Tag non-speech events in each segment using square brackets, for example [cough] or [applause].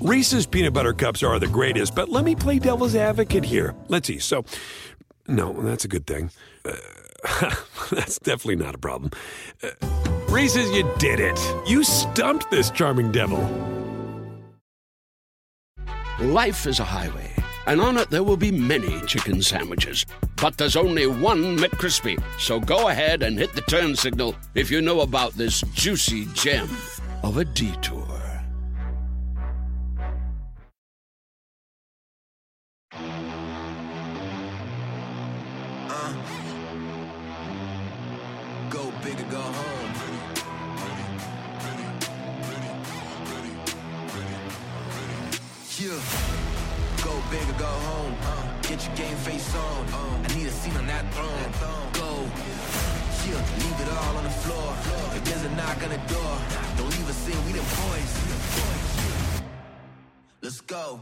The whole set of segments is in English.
Reese's peanut butter cups are the greatest, but let me play devil's advocate here. Let's see. So, no, that's a good thing. Uh, [laughs] that's definitely not a problem. Uh, Reese's, you did it. You stumped this charming devil. Life is a highway, and on it there will be many chicken sandwiches. But there's only one McCrispy. So go ahead and hit the turn signal if you know about this juicy gem of a detour. Floor. If there's a knock on the door, don't leave us in. We the boys. Let's go.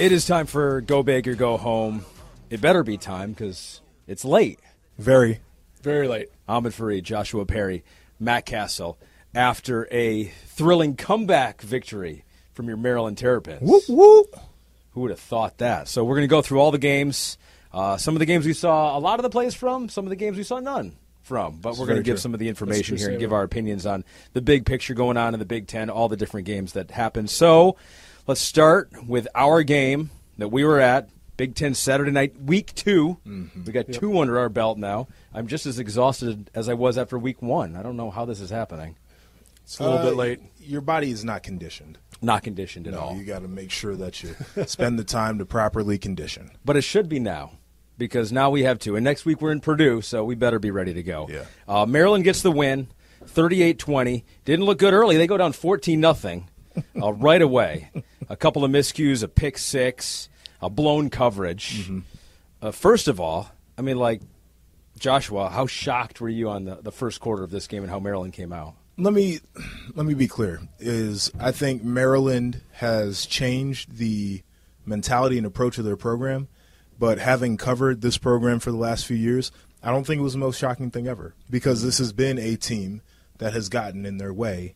It is time for Go Big or Go Home. It better be time because it's late. Very. Very late. Ahmed Fareed, Joshua Perry, Matt Cassel, after a thrilling comeback victory from your Maryland Terrapins. Whoop, whoop. Who would have thought that? So we're going to go through all the games. Uh, some of the games we saw a lot of the plays from, some of the games we saw none from. But we're going to give true. some of the information here and give our opinions on the big picture going on in the Big Ten, all the different games that happened. So let's start with our game that we were at. Big Ten Saturday night, week 2 Mm-hmm. We got two under our belt now. I'm just as exhausted as I was after week one. I don't know how this is happening. It's a little Uh, bit late. Your body is not conditioned. Not conditioned at No, all. you got to make sure that you spend the time to properly condition. But it should be now because now we have two. And next week we're in Purdue, so we better be ready to go. Yeah. Uh, Maryland gets the win, 38-20. Didn't look good early. They go down 14 nothing [laughs] uh, right away. A couple of miscues, a pick six, a blown coverage. Uh, first of all, I mean, like, Joshua, how shocked were you on the, the first quarter of this game and how Maryland came out? Let me let me be clear. Is I think Maryland has changed the mentality and approach of their program, but having covered this program for the last few years, I don't think it was the most shocking thing ever because this has been a team that has gotten in their way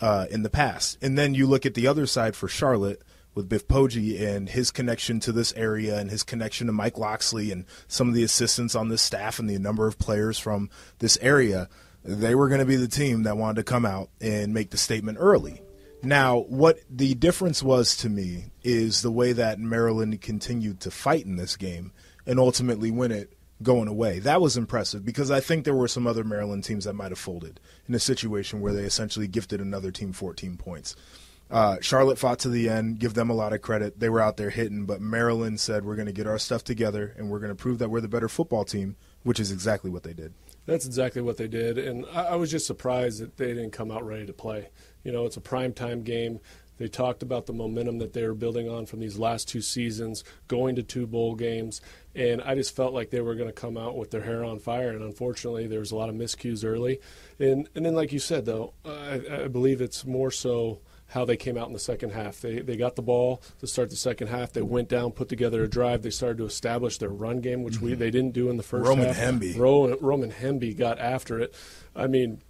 uh, in the past. And then you look at the other side for Charlotte with Biff Poggi and his connection to this area and his connection to Mike Locksley and some of the assistants on this staff and the number of players from this area. They were going to be the team that wanted to come out and make the statement early. Now, what the difference was to me is the way that Maryland continued to fight in this game and ultimately win it going away. That was impressive because I think there were some other Maryland teams that might have folded in a situation where they essentially gifted another team 14 points. Uh, Charlotte fought to the end, give them a lot of credit. They were out there hitting, but Maryland said, We're going to get our stuff together and we're going to prove that we're the better football team, which is exactly what they did. That's exactly what they did, and I, I was just surprised that they didn't come out ready to play. You know, it's a prime time game. They talked about the momentum that they were building on from these last two seasons, going to two bowl games, and I just felt like they were going to come out with their hair on fire. And unfortunately, there was a lot of miscues early, and and then like you said though, I, I believe it's more so how they came out in the second half. They they got the ball to start the second half. They went down, put together a drive. They started to establish their run game, which we mm-hmm. they didn't do in the first Roman half. Hemby. Roman, Roman Hemby got after it. I mean,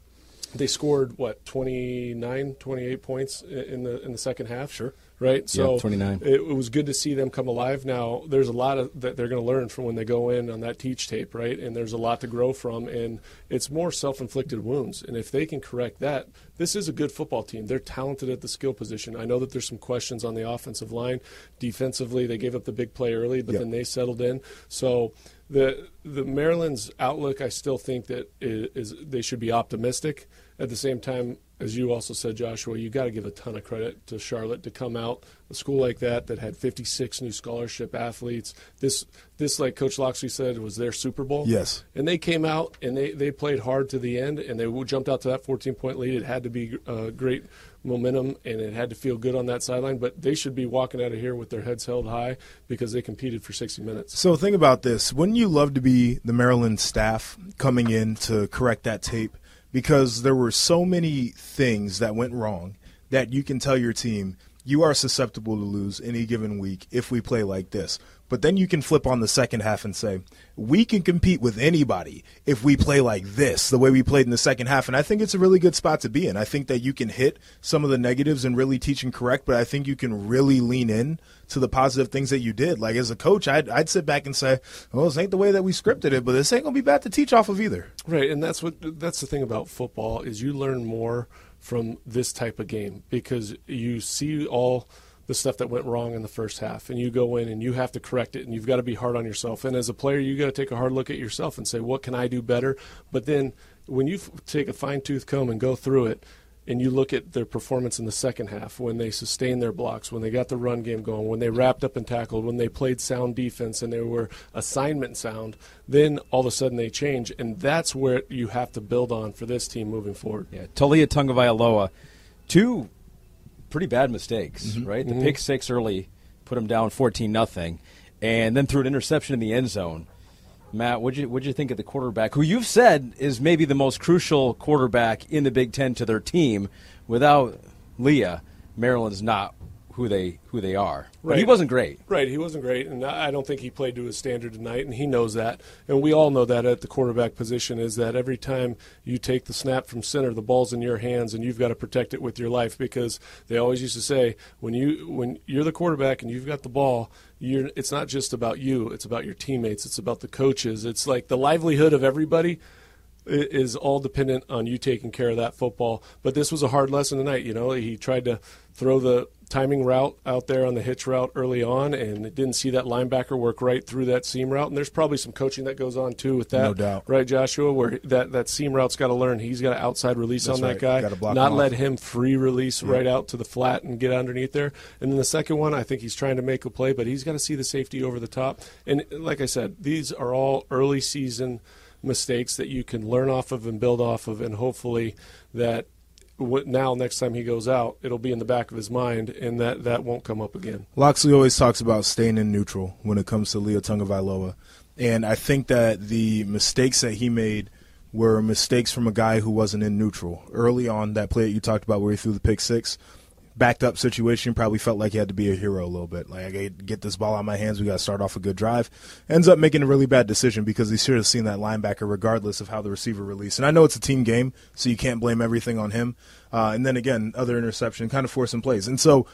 they scored what 29, 28 points in the in the second half. Sure, right. So 29. It, it was good to see them come alive. Now there's a lot of that they're going to learn from when they go in on that teach tape, right? And there's a lot to grow from, and it's more self-inflicted wounds. And if they can correct that, this is a good football team. They're talented at the skill position. I know that there's some questions on the offensive line. Defensively, they gave up the big play early, but Yep. then they settled in. So the the Maryland's outlook, I still think that is, is they should be optimistic. At the same time, as you also said, Joshua, you got to give a ton of credit to Charlotte to come out a school like that that had 56 new scholarship athletes. This this like Coach Locksley said was their Super Bowl. Yes. and they came out and they they played hard to the end and they jumped out to that 14 point lead. It had to be uh, great momentum and it had to feel good on that sideline. But they should be walking out of here with their heads held high because they competed for 60 minutes. So think about this. Wouldn't you love to be the Maryland staff coming in to correct that tape? Because there were so many things that went wrong that you can tell your team, you are susceptible to lose any given week if we play like this. But then you can flip on the second half and say, we can compete with anybody if we play like this, the way we played in the second half. And I think it's a really good spot to be in. I think that you can hit some of the negatives and really teach and correct, but I think you can really lean in to the positive things that you did. Like as a coach, I'd, I'd sit back and say, well, this ain't the way that we scripted it, but this ain't going to be bad to teach off of either. Right, and that's what that's the thing about football is you learn more from this type of game because you see all the stuff that went wrong in the first half and you go in and you have to correct it and you've got to be hard on yourself. And as a player you got to take a hard look at yourself and say what can I do better? But then when you take a fine tooth comb and go through it and you look at their performance in the second half when they sustained their blocks, when they got the run game going, when they wrapped up and tackled, when they played sound defense and they were assignment sound, then all of a sudden they change. And that's where you have to build on for this team moving forward. Yeah, Taulia Tagovailoa, two pretty bad mistakes, Mm-hmm. right? The pick six early put him down 14 nothing, and then threw an interception in the end zone. Matt, what'd you what'd you think of the quarterback, who you've said is maybe the most crucial quarterback in the Big Ten to their team? Without Leah, Maryland's not who they who they are. But he wasn't great. Right, he wasn't great, and I I don't think he played to his standard tonight, and he knows that. And we all know that at the quarterback position is that every time you take the snap from center, the ball's in your hands, and you've got to protect it with your life because they always used to say when you when you're the quarterback and you've got the ball, you're it's not just about you, it's about your teammates, it's about the coaches, it's like the livelihood of everybody is all dependent on you taking care of that football. But this was a hard lesson tonight. You know, he tried to throw the timing route out there on the hitch route early on, and it didn't see that linebacker work right through that seam route. And there's probably some coaching that goes on too with that, No doubt. right, Joshua? Where that that seam route's got to learn. He's got to outside release That's on that guy, not him let off. him free release right out to the flat and get underneath there. And then the second one, I think he's trying to make a play, but he's got to see the safety over the top. And like I said, these are all early season mistakes that you can learn off of and build off of, and hopefully that now next time he goes out, it'll be in the back of his mind, and that that won't come up again. Locksley always talks about staying in neutral when it comes to Leo Tagovailoa. And I think that the mistakes that he made were mistakes from a guy who wasn't in neutral. Early on, that play that you talked about where he threw the pick six, backed up situation, probably felt like he had to be a hero a little bit. Like, I get this ball out of my hands. We got to start off a good drive. Ends up making a really bad decision because he should have seen that linebacker regardless of how the receiver released. And I know it's a team game, so you can't blame everything on him. Uh, and then again, other interception, kind of forcing plays. And so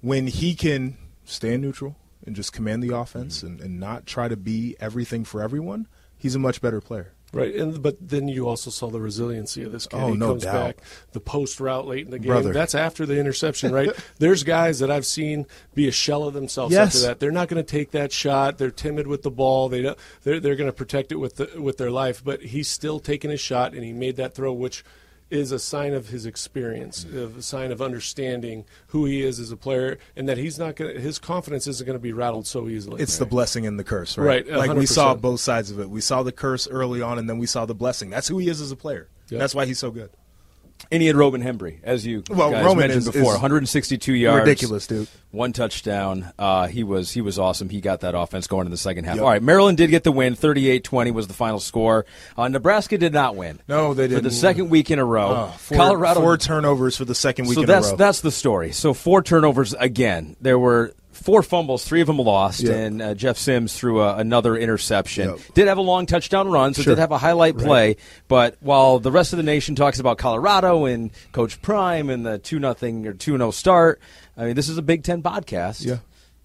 when he can stay neutral and just command the offense and, and not try to be everything for everyone, he's a much better player. Right, and but then you also saw the resiliency of this kid. Oh, he no comes doubt. back, the post route late in the game. Brother. That's after the interception, right? [laughs] There's guys that I've seen be a shell of themselves Yes. after that. They're not going to take that shot. They're timid with the ball. They don't, they're they're going to protect it with the, with their life. But he's still taking his shot, and he made that throw, which is a sign of his experience, of a sign of understanding who he is as a player, and that he's not going. to His confidence isn't going to be rattled so easily. It's the blessing and the curse, right? Right, Like we saw both sides of it. We saw the curse early on, and then we saw the blessing. That's who he is as a player. Yep. That's why he's so good. And he had Roman Hemby, as you Well, guys Roman mentioned is- before, is 162 yards, ridiculous, dude. One touchdown. Uh, he was he was awesome. He got that offense going in the second half. Yep. All right, Maryland did get the win. 38-20 was the final score. Uh, Nebraska did not win. No, they did For the second week in a row, Oh, four, Colorado four turnovers for the second week so in that's a row. that's the story. So four turnovers again. There were four fumbles, three of them lost, Yeah. and uh, Jeff Sims threw a, another interception. Yep. Did have a long touchdown run, so Sure. did have a highlight play. But while the rest of the nation talks about Colorado and Coach Prime and the two nothing or two 0 start, I mean this is a Big Ten podcast. Yeah.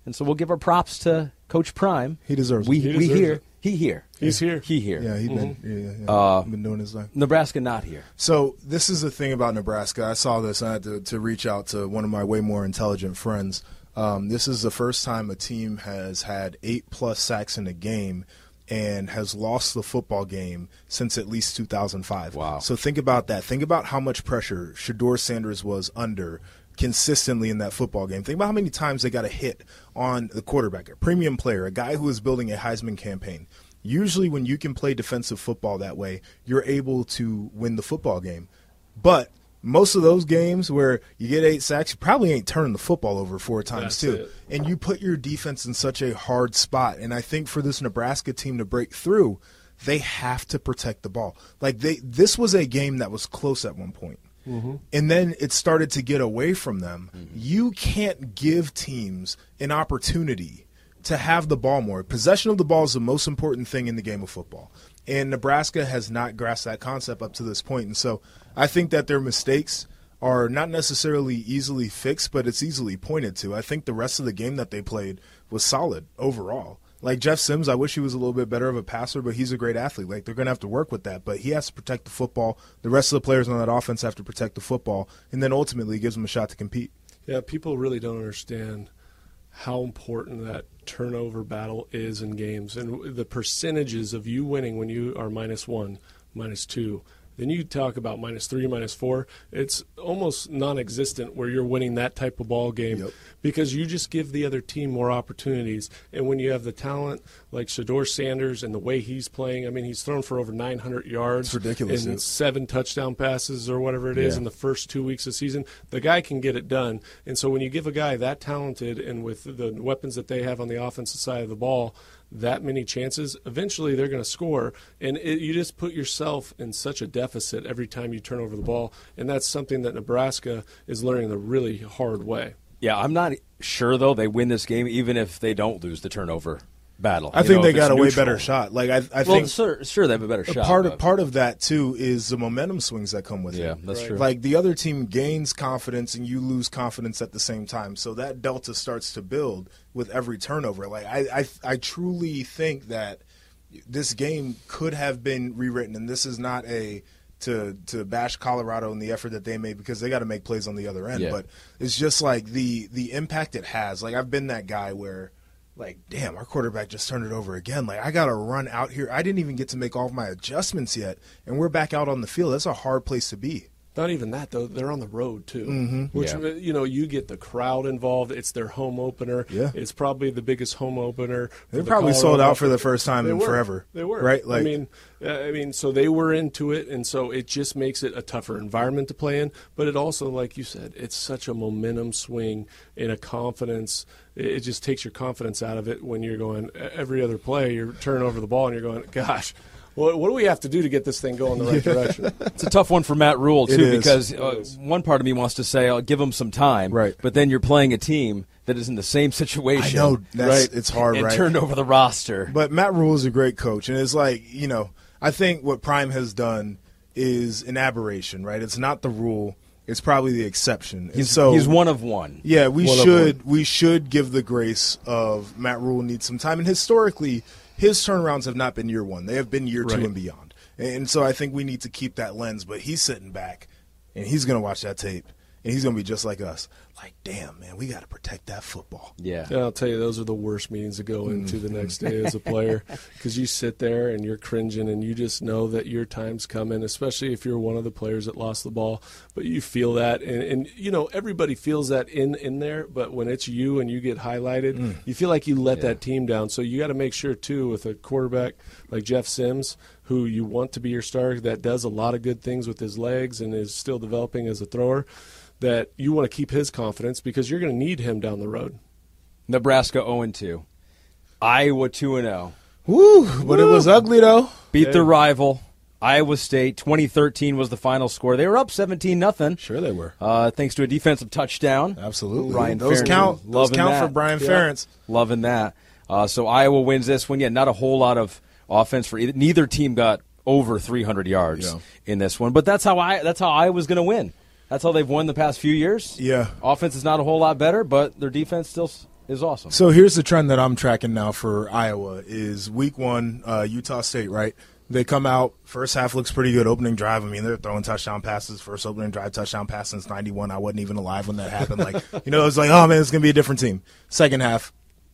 and so we'll give our props to Coach Prime. He deserves We it. He we deserves here. it. He here. He's here. He here. yeah, he's been, Mm-hmm. yeah, yeah, yeah. Uh, been doing his thing. Nebraska not here. So this is the thing about Nebraska. I saw this. and I had to, to reach out to one of my way more intelligent friends. Um, this is the first time a team has had eight plus sacks in a game and has lost the football game since at least 2005. Wow. So think about that. Think about how much pressure Shedeur Sanders was under consistently in that football game. Think about how many times they got a hit on the quarterback, a premium player, a guy who is building a Heisman campaign. Usually, when you can play defensive football that way, you're able to win the football game. But most of those games where you get eight sacks, you probably ain't turning the football over four times That's too. it. And you put your defense in such a hard spot. And I think for this Nebraska team to break through, they have to protect the ball. Like they, this was a game that was close at one point. Mm-hmm. and then it started to get away from them. Mm-hmm. You can't give teams an opportunity to have the ball more. Possession of the ball is the most important thing in the game of football. And Nebraska has not grasped that concept up to this point. And so I think that their mistakes are not necessarily easily fixed, but it's easily pointed to. I think the rest of the game that they played was solid overall. Like Jeff Sims, I wish he was a little bit better of a passer, but he's a great athlete. Like they're going to have to work with that, but he has to protect the football. The rest of the players on that offense have to protect the football, and then ultimately gives them a shot to compete. Yeah, people really don't understand how important that turnover battle is in games and the percentages of you winning when you are minus one, minus two. Then you talk about minus three, minus four. It's almost non-existent where you're winning that type of ball game Yep. because you just give the other team more opportunities. And when you have the talent like Shedeur Sanders and the way he's playing, I mean, he's thrown for over 900 yards, It's ridiculous, and seven touchdown passes or whatever it is Yeah. in the first two weeks of season. The guy can get it done. And so when you give a guy that talented and with the weapons that they have on the offensive side of the ball, that many chances, eventually they're going to score. And it, you just put yourself in such a deficit every time you turn over the ball. And that's something that Nebraska is learning the really hard way. Yeah, I'm not sure though they win this game even if they don't lose the turnover battle. I You think know, they got a way better shot. Like I, I Well, think sure, sure they have a better shot. part but- of part of that too is the momentum swings that come with Yeah, it. that's Right. true. Like the other team gains confidence and you lose confidence at the same time, so that delta starts to build with every turnover. Like I, I, I truly think that this game could have been rewritten, and this is not a to to bash Colorado and the effort that they made because they got to make plays on the other end. Yeah. But it's just like the the impact it has. Like I've been that guy where like damn our quarterback just turned it over again like i gotta run out here i didn't even get to make all of my adjustments yet and we're back out on the field that's a hard place to be Not even that though; they're on the road too, Mm-hmm. which Yeah. you know you get the crowd involved. It's their home opener. Yeah. it's probably the biggest home opener. They the probably sold Colorado out for the first time They in were. forever. They were Right? Like, I Like- mean, I mean, so they were into it, and so it just makes it a tougher environment to play in. But it also, like you said, it's such a momentum swing and a confidence. It it just takes your confidence out of it when you're going every other play. You're turning over the ball and you're going, gosh. What, what do we have to do to get this thing going the right [laughs] direction? It's a tough one for Matt Rhule too because uh, one part of me wants to say I'll give him some time, Right. But then you're playing a team that is in the same situation. I know, that's- right? it's hard, and right? turned over the roster. but matt rhule is a great coach and it's like you know i think what prime has done is an aberration right it's not the rule it's probably the exception and he's, so he's one of one. Yeah, we One should we should give the grace of Matt Rhule needs some time, and historically, his turnarounds have not been year one; they have been year two and beyond. And so I think we need to keep that lens. But he's sitting back, and he's going to watch that tape, and he's going to be just like us. Like, damn, man, we got to protect that football. Yeah. And I'll tell you, those are the worst meetings to go mm-hmm. into the next day as a player [laughs] because you sit there and you're cringing and you just know that your time's coming, especially if you're one of the players that lost the ball. But you feel that, and, and you know everybody feels that in in there. But when it's you and you get highlighted, mm. you feel like you let that team down. So you got to make sure too with a quarterback like Jeff Sims, who you want to be your star, that does a lot of good things with his legs and is still developing as a thrower. That you want to keep his confidence because you're going to need him down the road. Nebraska 0 2. Iowa 2 0. Woo! But it was ugly though. Beat their rival. Iowa State 2013 was the final score. They were up 17 nothing. Sure, they were. Uh, thanks to a defensive touchdown. Absolutely. Brian those Ferentz, count. Those count that. for Brian Yeah. Ferentz. Loving that. Uh, so Iowa wins this one. Yeah, not a whole lot of offense for either. Neither team got over 300 yards Yeah. in this one, but that's how I that's how Iowa's going to win. That's how they've won the past few years. Yeah. offense is not a whole lot better, but their defense still is awesome. So here's the trend that I'm tracking now for Iowa is week one, uh, Utah State, right? They come out, first half looks pretty good, opening drive. I mean, they're throwing touchdown passes, first opening drive touchdown pass since 91. I wasn't even alive when that happened. Like, [laughs] you know, it's like, oh man, it's going to be a different team. Second half,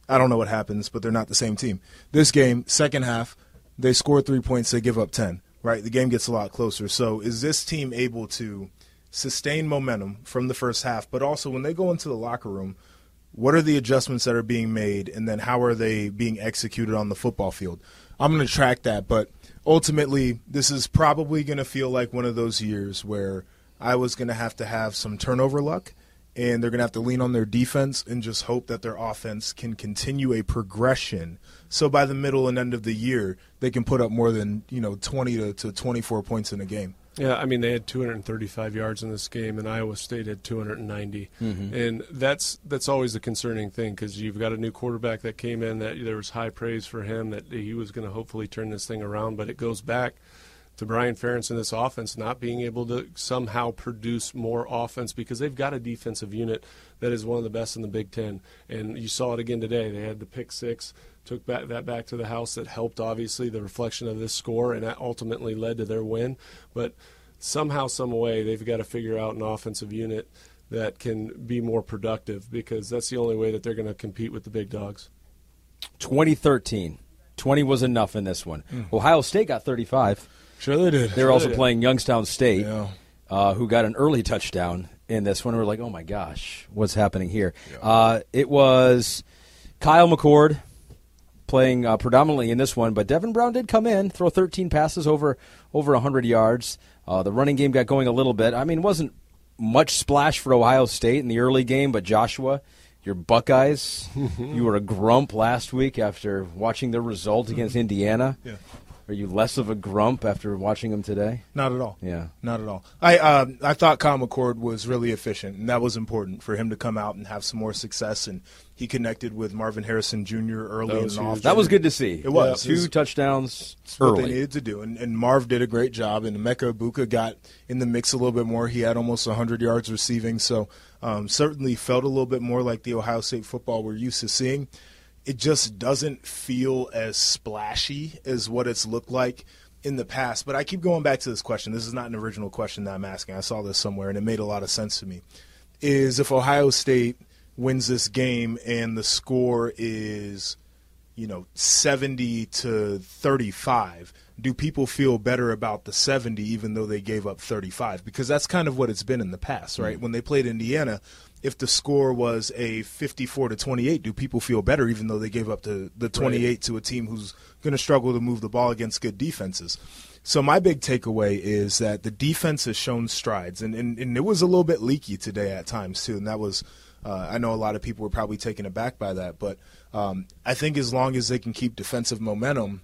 I don't know what happens, but they're not the same team. This game, second half, they score three points, they give up 10, right? The game gets a lot closer. So is this team able to sustain momentum from the first half, but also when they go into the locker room, what are the adjustments that are being made and then how are they being executed on the football field? I'm going to track that but ultimately this is probably going to feel like one of those years where i was going to have to have some turnover luck and they're going to have to lean on their defense and just hope that their offense can continue a progression. So by the middle and end of the year they can put up more than you know 20 to, to 24 points in a game Yeah, I mean they had 235 yards in this game, and Iowa State had 290, mm-hmm. and that's that's always the concerning thing because you've got a new quarterback that came in that there was high praise for him that he was going to hopefully turn this thing around, but it goes back to Brian Ferentz and this offense not being able to somehow produce more offense because they've got a defensive unit that is one of the best in the Big Ten, and you saw it again today. They had the pick six took back, that back to the house that helped obviously the reflection of this score and that ultimately led to their win but somehow some way they've got to figure out an offensive unit that can be more productive because that's the only way that they're going to compete with the big dogs 2013. 20 was enough in this one. Hmm. Ohio State got 35. Sure they did. They were Sure also did. playing Youngstown State, Yeah. uh, who got an early touchdown in this one. We are like, oh my gosh, what's happening here? Uh, it was Kyle McCord playing uh, predominantly in this one, but Devin Brown did come in, throw 13 passes over over 100 yards. Uh, the running game got going a little bit. I mean, it wasn't much splash for Ohio State in the early game, but Joshua, your Buckeyes, [laughs] you were a grump last week after watching the result against Indiana. Yeah. Are you less of a grump after watching them today? Not at all. Yeah. Not at all. I uh, I thought Kyle McCord was really efficient, and that was important for him to come out and have some more success. And he connected with Marvin Harrison Jr. early That and huge. often. That was good to see. It was. two It was- touchdowns It's what early. they needed to do. And, and Marv did a great job. And Emeka Egbuka got in the mix a little bit more. He had almost 100 yards receiving. So um, certainly felt a little bit more like the Ohio State football we're used to seeing. It just doesn't feel as splashy as what it's looked like in the past. But I keep going back to this question. This is not an original question that I'm asking. I saw this somewhere and it made a lot of sense to me. Is if Ohio State wins this game and the score is you know 70 to 35 do people feel better about the 70 even though they gave up 35 because that's kind of what it's been in the past right mm. when they played indiana if the score was a 54 to 28 do people feel better even though they gave up the, the 28 to a team who's going to struggle to move the ball against good defenses? So my big takeaway is that the defense has shown strides and, and, and it was a little bit leaky today at times too and that was uh, I know a lot of people were probably taken aback by that, but um, I think as long as they can keep defensive momentum,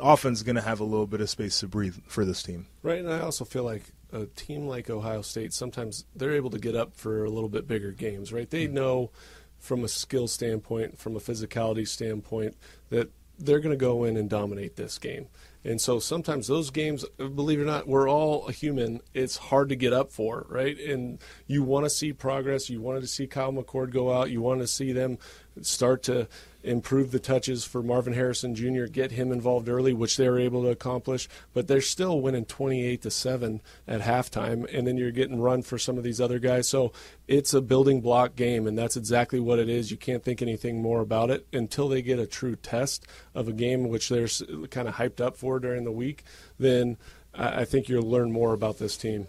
offense is going to have a little bit of space to breathe for this team. right and i also feel like a team like ohio state sometimes they're able to get up for a little bit bigger games right they hmm. know from a skill standpoint from a physicality standpoint that they're going to go in and dominate this game and so sometimes those games, believe it or not, we're all a human. It's hard to get up for, right? And you want to see progress. You wanted to see Kyle McCord go out. You want to see them start to improve the touches for Marvin Harrison Jr., get him involved early, which they were able to accomplish. But they're still winning 28 to 7 at halftime, and then you're getting run for some of these other guys. So it's a building block game, and that's exactly what it is. You can't think anything more about it until they get a true test of a game, which they're kind of hyped up for during the week. Then I I think you'll learn more about this team.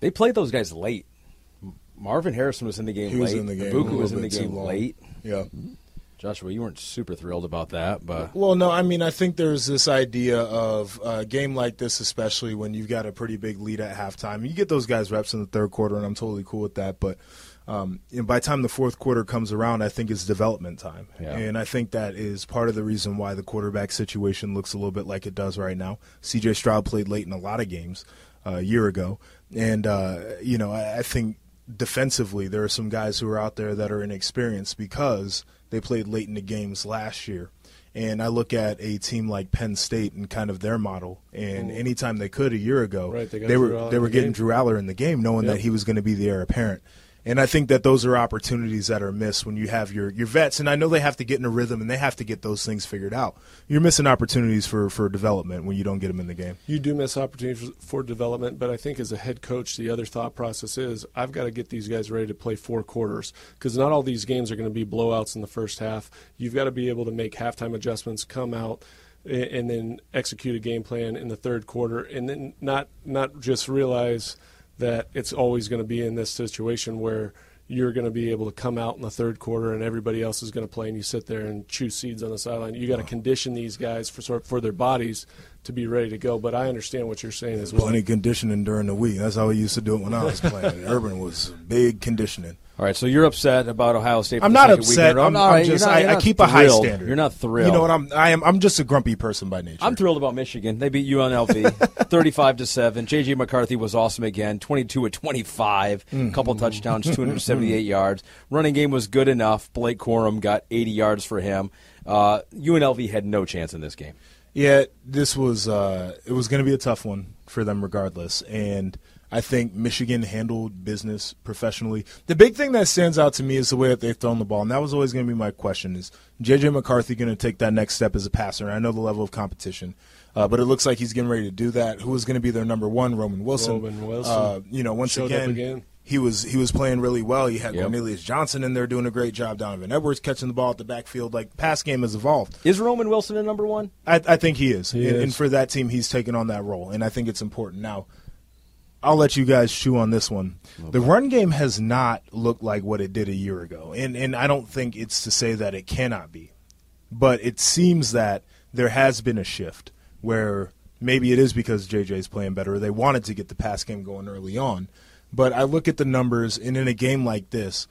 They played those guys late. Marvin Harrison was in the game He late. was in the game a Egbuka little was in the game late. Yeah. Joshua, you weren't super thrilled about that, but Well, no, I mean, I think there's this idea of a game like this, especially when you've got a pretty big lead at halftime. You get those guys reps in the third quarter, and I'm totally cool with that. But um, know, by the time the fourth quarter comes around, I think it's development time. Yeah. And I think that is part of the reason why the quarterback situation looks a little bit like it does right now. CJ Stroud played late in a lot of games uh, a year ago. And, uh, you know, I, I think defensively, there are some guys who are out there that are inexperienced because they played late in the games last year. And I look at a team like Penn State and kind of their model. And mm. anytime they could a year ago, Right, they they were they were the getting game. Drew Allar in the game, knowing Yep. that he was going to be the heir apparent. And I think that those are opportunities that are missed when you have your, your vets. And I know they have to get in a rhythm and they have to get those things figured out. You're missing opportunities for, for development when you don't get them in the game. You do miss opportunities for development, but I think as a head coach, the other thought process is I've got to get these guys ready to play four quarters because not all these games are going to be blowouts in the first half. You've got to be able to make halftime adjustments, come out, and then execute a game plan in the third quarter, and then not not just realize that it's always going to be in this situation where you're going to be able to come out in the third quarter and everybody else is going to play and you sit there and chew seeds on the sideline. You got to condition these guys for sort for their bodies to be ready to go. But I understand what you're saying as well. Plenty conditioning during the week. That's how we used to do it when I was playing. [laughs] Urban was big conditioning. All right, so you're upset about Ohio State. I'm not second week in a upset. I'm, I'm you're just not- I, I keep a high standard. You're not thrilled. You know what? I'm I am I'm just a grumpy person by nature. I'm thrilled about Michigan. They beat UNLV [laughs] 35 to 7. JJ McCarthy was awesome again, 22 at 25, Mm. couple touchdowns, 278 yards. Running game was good enough. Blake Corum got 80 yards for him. Uh, UNLV had no chance in this game. Yeah, this was uh, it was going to be a tough one for them regardless, and I think Michigan handled business professionally. The big thing that stands out to me is the way that they've thrown the ball, and that was always going to be my question: Is JJ McCarthy going to take that next step as a passer? And I know the level of competition, uh, but it looks like he's getting ready to do that. Who is going to be their number one? Roman Wilson. Roman Wilson. Uh, you know, once again, again. he was he was playing really well. He had Yep. Cornelius Johnson in there doing a great job. Donovan Edwards catching the ball at the backfield. Like pass game has evolved. Is Roman Wilson a number one? I, I think he is. He and, is. and for that team, he's taken on that role, and I think it's important. Now, I'll let you guys chew on this one. The run game has not looked like what it did a year ago, and and I don't think it's to say that it cannot be, but it seems that there has been a shift where maybe it is because JJ's playing better. They wanted to get the pass game going early on, but I look at the numbers, and in a game like this.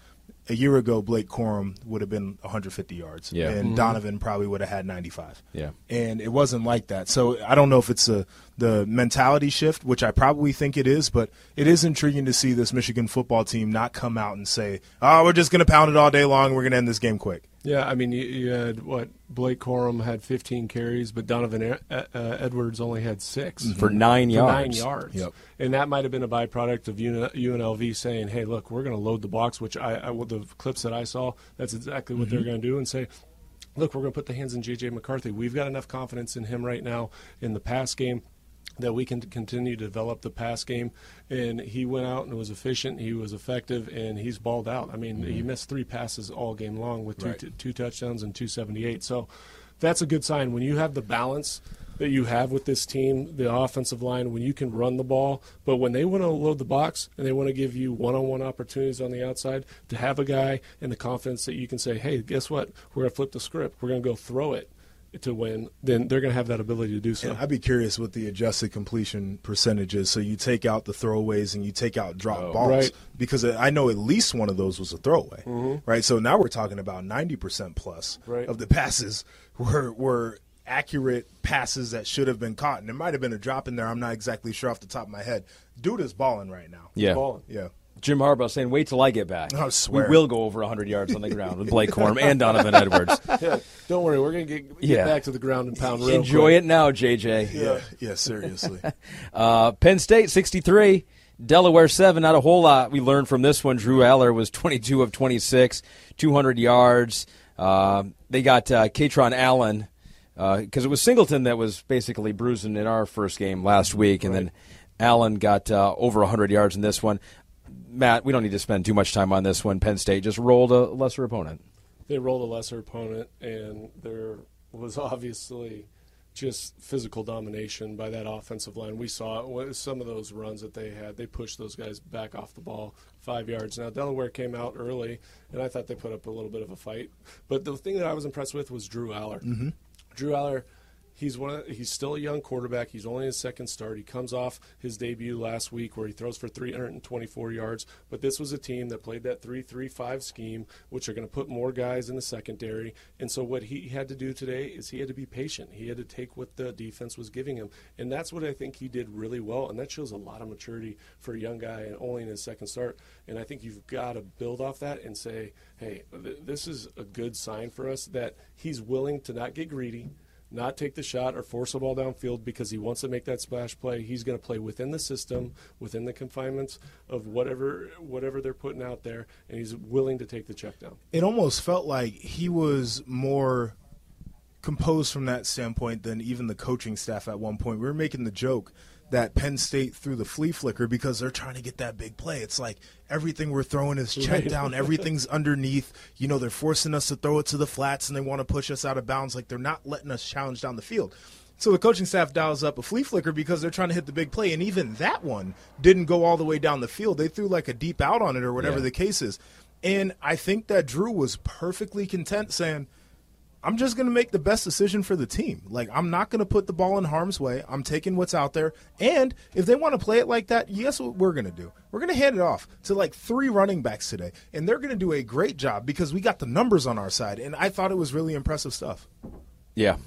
A year ago, Blake Corum would have been 150 yards, Yeah. and mm-hmm. Donovan probably would have had 95 Yeah. and it wasn't like that. So I don't know if it's a the mentality shift, which I probably think it is, but it is intriguing to see this Michigan football team not come out and say, "Oh, we're just going to pound it all day long. We're going to end this game quick." Yeah, I mean, you, you had what Blake Corum had 15 carries, but Donovan uh, uh, Edwards only had 6 For nine for yards. nine yards. Yep. And that might have been a byproduct of UNLV saying, "Hey, look, we're going to load the box." Which I, I the clips that I saw, that's exactly what they're going to do, and say. Look, we're going to put the hands in J.J. McCarthy. We've got enough confidence in him right now in the pass game that we can continue to develop the pass game. And he went out and was efficient. He was effective, and he's balled out. I mean, he mm-hmm. missed three passes all game long with two, Right. t- two touchdowns and 278. So that's a good sign. When you have the balance that you have with this team, the offensive line, when you can run the ball, but when they want to load the box and they want to give you one-on-one opportunities on the outside, to have a guy and the confidence that you can say, "Hey, guess what? We're going to flip the script. We're going to go throw it." To win, then they're going to have that ability to do so. And I'd be curious what the adjusted completion percentage is. So you take out the throwaways and you take out drop oh, balls Right. because I know at least one of those was a throwaway, mm-hmm. right? So now we're talking about ninety percent plus Right. of the passes were were accurate passes that should have been caught, and there might have been a drop in there. I'm not exactly sure off the top of my head. Dude is balling right now. Yeah. Balling. Yeah. Jim Harbaugh saying, "Wait till I get back. I swear. We will go over 100 yards on the ground with Blake Corum and Donovan Edwards. [laughs] Yeah, don't worry, we're going to get, get Yeah. back to the ground and pound real Enjoy quick. it now, JJ. Yeah, yeah, seriously. [laughs] Uh, Penn State 63, Delaware 7. Not a whole lot we learned from this one. Drew Allar was 22 of 26, 200 yards. Uh, they got uh, Kaytron Allen because it was Singleton that was basically bruising in our first game last week, and then Allen got uh, over 100 yards in this one. Matt, we don't need to spend too much time on this one. Penn State just rolled a lesser opponent. they rolled a lesser opponent, and there was [laughs] obviously just physical domination by that offensive line. We saw it some of those runs that they had. They pushed those guys back off the ball five yards. Now Delaware came out early, and I thought they put up a little bit of a fight. But the thing that I was impressed with was Drew Allar. Mm-hmm. Drew Allar. He's one. Of, he's still a young quarterback. He's only his second start. He comes off his debut last week where he throws for 324 yards. But this was a team that played that 3-3-5 scheme, which are going to put more guys in the secondary. And so what he had to do today is he had to be patient. He had to take what the defense was giving him, and that's what I think he did really well. And that shows a lot of maturity for a young guy and only in his second start. And I think you've got to build off that and say, hey, th- this is a good sign for us that he's willing to not get greedy not take the shot or force the ball downfield because he wants to make that splash play. He's going to play within the system, within the confinements of whatever whatever they're putting out there, and he's willing to take the check down. it almost felt like he was more composed from that standpoint than even the coaching staff at one point. We were making the joke that Penn State threw the flea flicker because they're trying to get that big play. It's like everything we're throwing is checked down, everything's [laughs] underneath. You know, they're forcing us to throw it to the flats and they want to push us out of bounds. Like they're not letting us challenge down the field. So the coaching staff dials up a flea flicker because they're trying to hit the big play, and even that one didn't go all the way down the field. They threw like a deep out on it or whatever Yeah. the case is. And I think that Drew was perfectly content saying, I'm just going to make the best decision for the team. Like, I'm not going to put the ball in harm's way. I'm taking what's out there. And if they want to play it like that, guess what we're going to do? We're going to hand it off to like three running backs today. And they're going to do a great job because we got the numbers on our side. And I thought it was really impressive stuff. Yeah.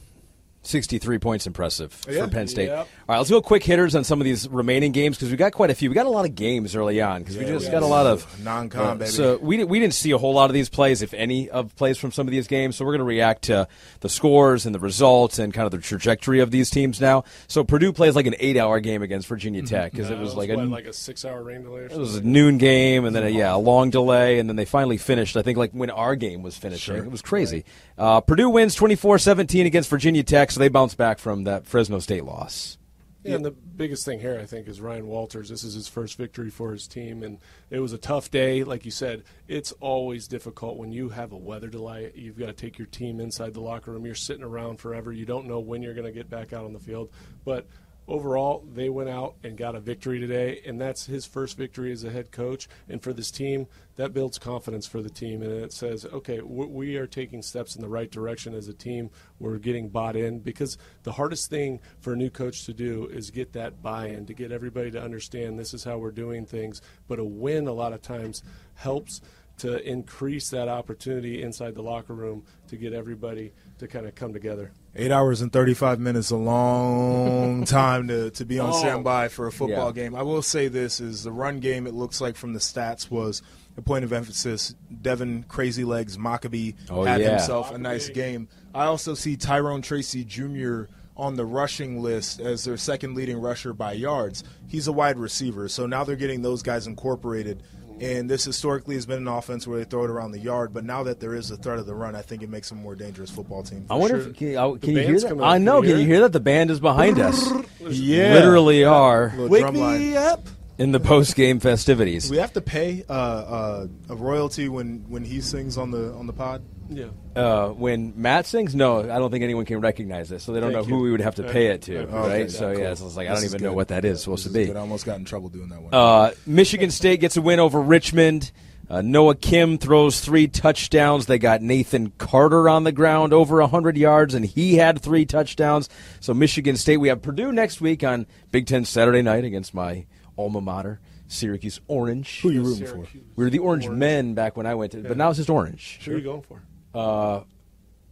63 points impressive Yeah. for Penn State. Yep. All right, let's go quick hitters on some of these remaining games because we got quite a few. We got a lot of games early on because we just got a lot of non-con, baby. So we didn't, we didn't see a whole lot of these plays, if any of plays from some of these games. So we're going to react to the scores and the results and kind of the trajectory of these teams now. So Purdue plays like an eight-hour game against Virginia Tech because it Uh, was it like what, a like a six-hour rain delay. Or it was a noon game, and then a, yeah, a long delay, and then they finally finished. I think like when our game was finishing, it was crazy. Uh, Purdue wins 24-17 against Virginia Tech, so they bounce back from that Fresno State loss. Yeah, and the biggest thing here, I think, is Ryan Walters. This is his first victory for his team, and it was a tough day. Like you said, it's always difficult when you have a weather delay. You've got to take your team inside the locker room. You're sitting around forever. You don't know when you're going to get back out on the field. But overall, they went out and got a victory today, and that's his first victory as a head coach. And for this team, that builds confidence for the team, and it says, okay, we are taking steps in the right direction as a team. We're getting bought in because the hardest thing for a new coach to do is get that buy-in, to get everybody to understand this is how we're doing things. But a win, a lot of times, helps to increase that opportunity inside the locker room to get everybody to kind of come together. Eight hours and 35 minutes, a long [laughs] time to, to be on Oh. standby for a football Yeah. game. I will say this is the run game, it looks like from the stats, was a point of emphasis. Devin Crazy Legs Mockobee Oh, had yeah. himself a nice game. I also see Tyrone Tracy Jr. on the rushing list as their second leading rusher by yards. He's a wide receiver, so now they're getting those guys incorporated. And this historically has been an offense where they throw it around the yard, but now that there is a threat of the run, I think it makes them a more dangerous football team. I wonder sure. if can, you- uh, can you hear that? I know. Can you Can you hear hear that? The band is behind us. [laughs] Yeah. Literally are Little Wake drum me line. up. In the post game festivities. We have to pay uh, uh, a royalty when, when he sings on the on the pod? Yeah. Uh, when Matt sings, no, I don't think anyone can recognize this, so they don't Thank know who we would have to Uh, pay it to, okay, right? So cool. yeah, so it's like I don't is even know what that is supposed This to be. good. I almost got in trouble doing that one. Uh, Michigan State gets a win over Richmond. Uh, Noah Kim throws three touchdowns. They got Nathan Carter on the ground over 100 yards, and he had three touchdowns. So Michigan State, we have Purdue next week on Big Ten Saturday night against my alma mater, Syracuse Orange. Who are you rooting for? We were the Orange, Men back when I went to, but now it's just Orange. Who are you going for? Uh,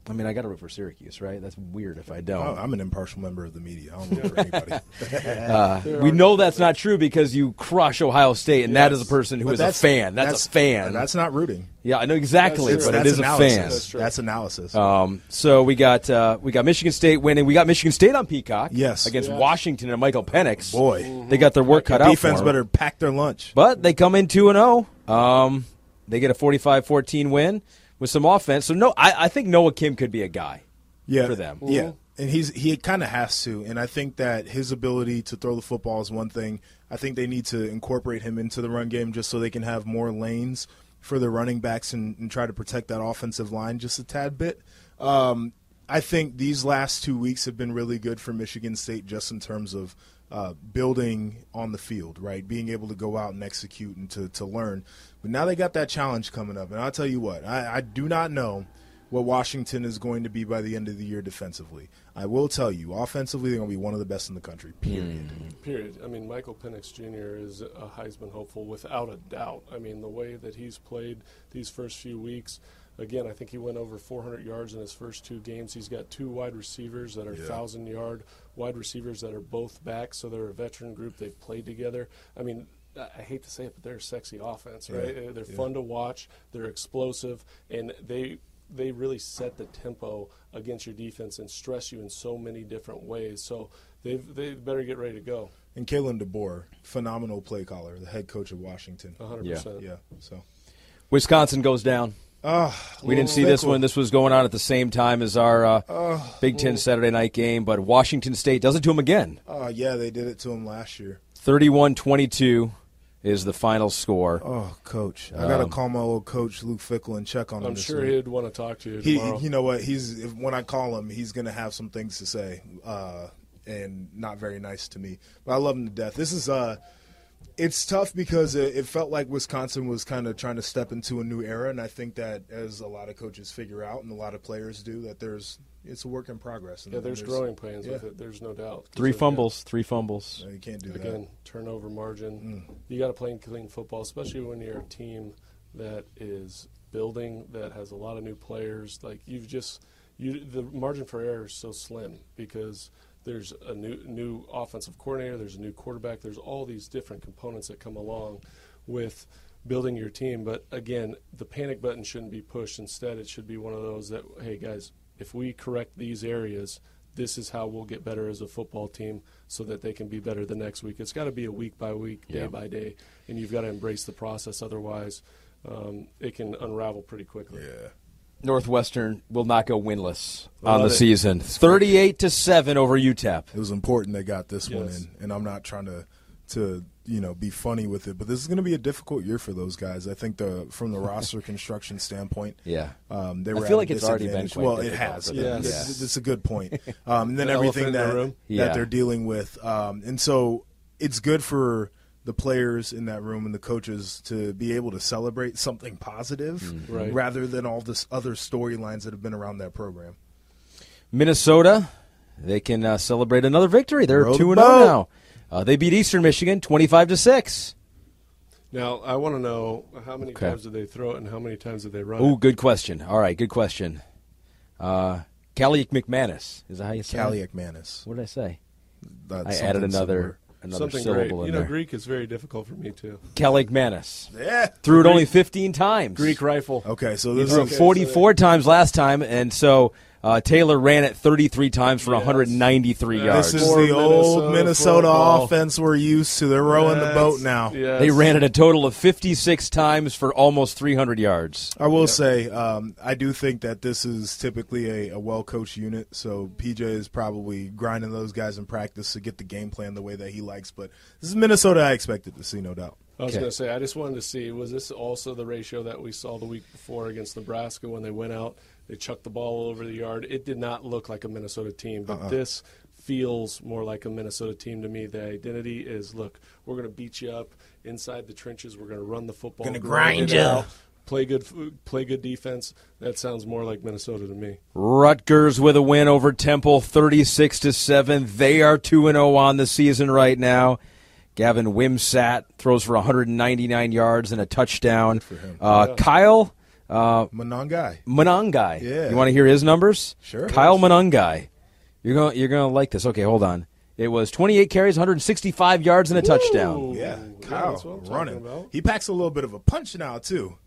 I mean, I got to root for Syracuse, right? That's weird if I don't. Oh, I'm an impartial member of the media. I don't root for anybody. [laughs] [laughs] we know that's not true because you crush Ohio State, and that is a person who But is a fan. That's, a fan. That's not rooting. yeah, I know exactly, That's- but that's it is analysis. a fan. That's true. That's analysis. Um, so we got uh, we got Michigan State winning. We got Michigan State on Peacock. Yes. against Yes. Washington and Michael Penix. Boy, they got their work cut out. defense better pack their lunch. but they come in two and zero. Um, they get a 45-14 win with some offense. So no, I, I think Noah Kim could be a guy. yeah, for them. Yeah, and he's he kind of has to, and I think that his ability to throw the football is one thing. I think they need to incorporate him into the run game just so they can have more lanes for the running backs and, and try to protect that offensive line just a tad bit. Um, I think these last two weeks have been really good for Michigan State just in terms of uh, building on the field, right? Being able to go out and execute and to, to learn. But now they got that challenge coming up. And I'll tell you what, I, I do not know what Washington is going to be by the end of the year defensively. I will tell you, offensively, they're going to be one of the best in the country, period. Period. I mean, Michael Penix Jr. is a Heisman hopeful without a doubt. I mean, the way that he's played these first few weeks, again, I think he went over 400 yards in his first two games. He's got two wide receivers that are Yeah. 1,000 yard wide receivers that are both back, so they're a veteran group. They've played together. I mean, I I hate to say it, but they're a sexy offense, right? Yeah. They're Yeah. fun to watch. They're explosive, and they they really set the tempo against your defense and stress you in so many different ways. So they've they better get ready to go. And Kalen DeBoer, phenomenal play caller, the head coach of Washington. 100%. Yeah. Yeah, so. Wisconsin goes down. Ah, We didn't see this one. This was going on at the same time as our uh, Big Ten Saturday night game, but Washington State does it to them again. Oh, yeah, they did it to him last year. 31 22 is the final score. Oh, coach. I got to Um, call my old coach, Luke Fickell, and check on him I'm sure week. he'd want to talk to you He, you know what? He's if, when I call him, he's going to have some things to say, uh, and not very nice to me. But I love him to death. This is uh, It's tough because it, it felt like Wisconsin was kind of trying to step into a new era, and I think that as a lot of coaches figure out and a lot of players do, that there's it's a work in progress. And Yeah, there's growing pains with it. There's no doubt. Three So, yeah, fumbles, three fumbles. You can't do that Again, turnover margin. Mm. You got to play clean football, especially when you're a team that is building, that has a lot of new players. Like you've just, you the margin for error is so slim because there's a new new offensive coordinator, there's a new quarterback, there's all these different components that come along with building your team. But again, the panic button shouldn't be pushed. Instead, it should be one of those that, hey guys, if we correct these areas, this is how we'll get better as a football team so that they can be better the next week. It's got to be a week by week, day Yeah. by day, and you've got to embrace the process. Otherwise, um, it can unravel pretty quickly. Yeah. Northwestern will not go winless Love on the it. season. Thirty-eight to seven over UTEP. It was important they got this one in, and I'm not trying to to you know be funny with it, but this is going to be a difficult year for those guys. I think the from the roster [laughs] construction standpoint, Yeah. um, they I feel like it's already been quite well, it has. for them. Yes. Yes. That's- that's a good point. [laughs] Um, and then The everything elephant in the that. Yeah. that they're dealing with, um, and so it's good for the players in that room and the coaches to be able to celebrate something positive Mm-hmm. Right. rather than all this other storylines that have been around that program. Minnesota, they can uh, celebrate another victory. They're Row the two and zero now. Uh, they beat Eastern Michigan twenty-five to six. Now, I want to know how many Okay. times did they throw it and how many times did they run Ooh, it? good question. All right, good question. Uh, Kaliakmanis is that how you say? it? Caliac Manis. What did I say? That's I added another similar. Another Something syllable great. in You know, there. Greek is very difficult for me too. Kaliakmanis Yeah. threw it only fifteen times. Greek rifle. Okay, so He this threw it is Okay, 44 times last time, and so uh, Taylor ran it 33 times for Yes. 193 yards. This is More the old Minnesota Minnesota football. offense we're used to. They're rowing the boat now. Yes. They ran it a total of 56 times for almost 300 yards. I will say, um, I do think that this is typically a, a well coached unit. So PJ is probably grinding those guys in practice to get the game plan the way that he likes. But this is Minnesota I expected to see, no doubt. I was Okay. going to say, I just wanted to see was this also the ratio that we saw the week before against Nebraska when they went out, they chucked the ball all over the yard. It did not look like a Minnesota team, but Uh-uh. this feels more like a Minnesota team to me. The identity is, look, we're going to beat you up inside the trenches. We're going to run the football, Gonna grind you. out, Play good, play good defense. That sounds more like Minnesota to me. Rutgers with a win over Temple 36 to 7. They are 2 and 0 on the season right now. Gavin Wimsatt throws for 199 yards and a touchdown. Uh, Kyle uh, Monangai. Monangai. Yeah. You want to hear his numbers? Sure. Kyle Monangai. You're going you're going to like this. Okay, hold on. It was 28 carries, 165 yards and a touchdown. Yeah, Kyle what running. He packs a little bit of a punch now too.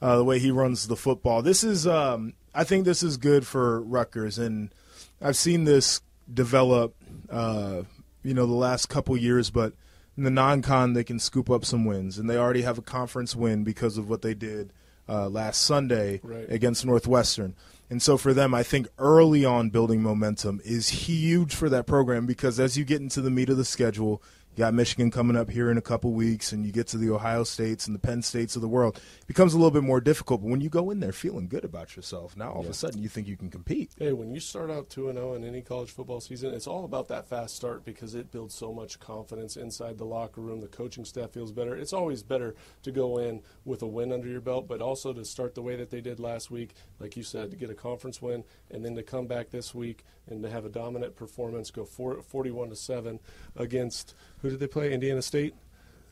Uh, the way he runs the football. This is, um, I think, this is good for Rutgers, and I've seen this develop, uh, you know, the last couple years. But in the non-con, they can scoop up some wins, and they already have a conference win because of what they did uh, last Sunday Right. against Northwestern. And so for them, I think early on building momentum is huge for that program because as you get into the meat of the schedule, you got Michigan coming up here in a couple weeks, and you get to the Ohio States and the Penn States of the world. It becomes a little bit more difficult. But when you go in there feeling good about yourself, now all of a sudden you think you can compete. Hey, when you start out 2 0 in any college football season, it's all about that fast start because it builds so much confidence inside the locker room. The coaching staff feels better. It's always better to go in with a win under your belt, but also to start the way that they did last week, like you said, to get a conference win and then to come back this week and to have a dominant performance, go for, 41 to 7 against who did they play? Indiana State?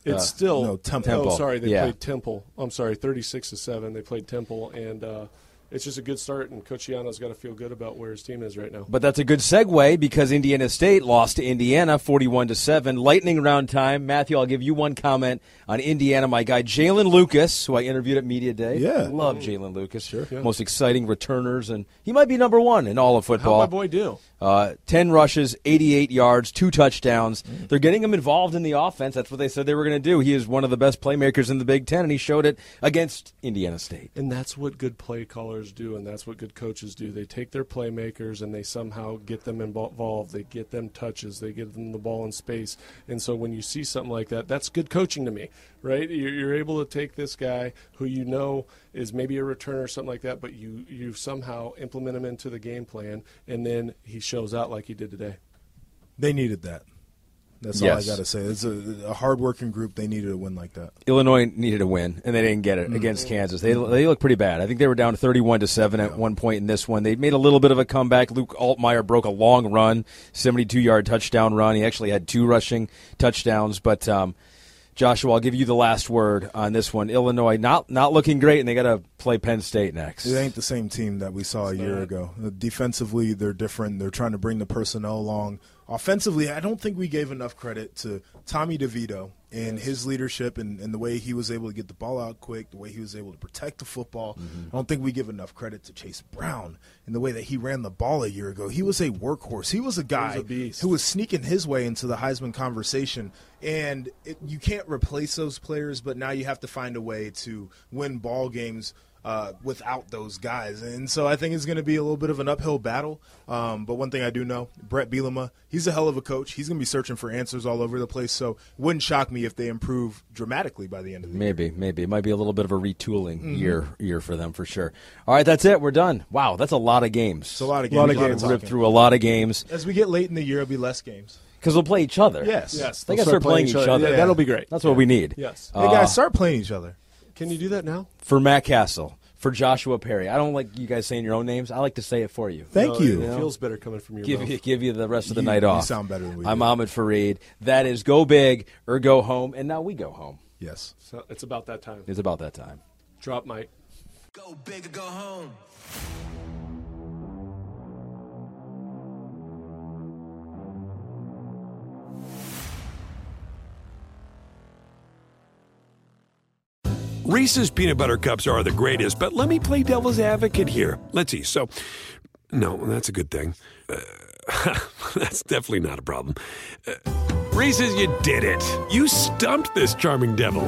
It's Uh, still no, Temple. Oh, sorry, they Yeah. played Temple. I'm sorry, 36 to seven. They played Temple, and uh, it's just a good start. And Coach Schiano's got to feel good about where his team is right now. But that's a good segue because Indiana State lost to Indiana 41 to 7. Lightning round time. Matthew, I'll give you one comment on Indiana. My guy Jaylin Lucas, who I interviewed at Media Day. Yeah. Love Jaylin Lucas. Sure. Yeah. Most exciting returners, and he might be number one in all of football. How'd football. my boy do? Uh, 10 rushes, 88 yards, two touchdowns. They're getting him involved in the offense. That's what they said they were going to do. He is one of the best playmakers in the Big Ten, and he showed it against Indiana State. And that's what good play callers do, and that's what good coaches do. They take their playmakers and they somehow get them involved. They get them touches. They give them the ball in space. And so when you see something like that, that's good coaching to me, right? You're, you're able to take this guy who you know is maybe a returner or something like that, but you you somehow implement him into the game plan, and then he shows out like he did today. They needed that. That's Yes. all I got to say. It's a, a hard-working group. They needed a win like that. Illinois needed a win, and they didn't get it against Kansas. They they look pretty bad. I think they were down thirty-one to seven at one point in this one. They made a little bit of a comeback. Luke Altmaier broke a long run, seventy-two yard touchdown run. He actually had two rushing touchdowns. But um, Joshua, I'll give you the last word on this one. Illinois not not looking great, and they got to play Penn State next. It ain't the same team that we saw a year ago. Uh, Defensively, they're different. They're trying to bring the personnel along. Offensively, I don't think we gave enough credit to Tommy DeVito and his leadership and, and the way he was able to get the ball out quick, the way he was able to protect the football. I don't think we give enough credit to Chase Brown and the way that he ran the ball a year ago. He was a workhorse. He was a guy a beast. who was sneaking his way into the Heisman conversation. And it, you can't replace those players, but now you have to find a way to win ball games uh, without those guys. And so I think it's going to be a little bit of an uphill battle. Um, but one thing I do know, Bret Bielema, he's a hell of a coach. He's going to be searching for answers all over the place. So it wouldn't shock me if they improve dramatically by the end of the year. Maybe, maybe it might be a little bit of a retooling year year for them for sure. All right, that's it. We're done. Wow, that's a lot of games. It's a lot of games. Lot of a lot games. Ripped through a lot of games As we get late in the year, it'll be less games. because we'll play each other. Yes. Yes, they they'll got to start playing each other. Yeah, that'll be great. That's what we need. Yes. Hey, guys, start playing each other. Can you do that now? For Matt Cassel, for Joshua Perry. I don't like you guys saying your own names. I like to say it for you. Thank No, you. It feels better coming from your Give mouth. you, give you the rest of the You- night you off. sound better than we I'm do. Ahmed Fareed. That is go big or go home, and now we go home. Yes. So it's about that time. It's about that time. Drop mic. Go big or go home. Reese's peanut butter cups are the greatest, but let me play devil's advocate here. Let's see. So, no, that's a good thing. Uh, [laughs] that's definitely not a problem. Uh, Reese's, you did it. You stumped this charming devil.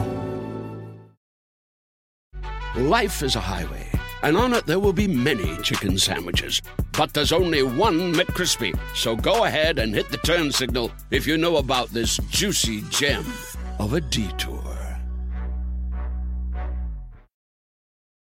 Life is a highway, and on it there will be many chicken sandwiches. But there's only one McCrispy. So go ahead and hit the turn signal if you know about this juicy gem of a detour.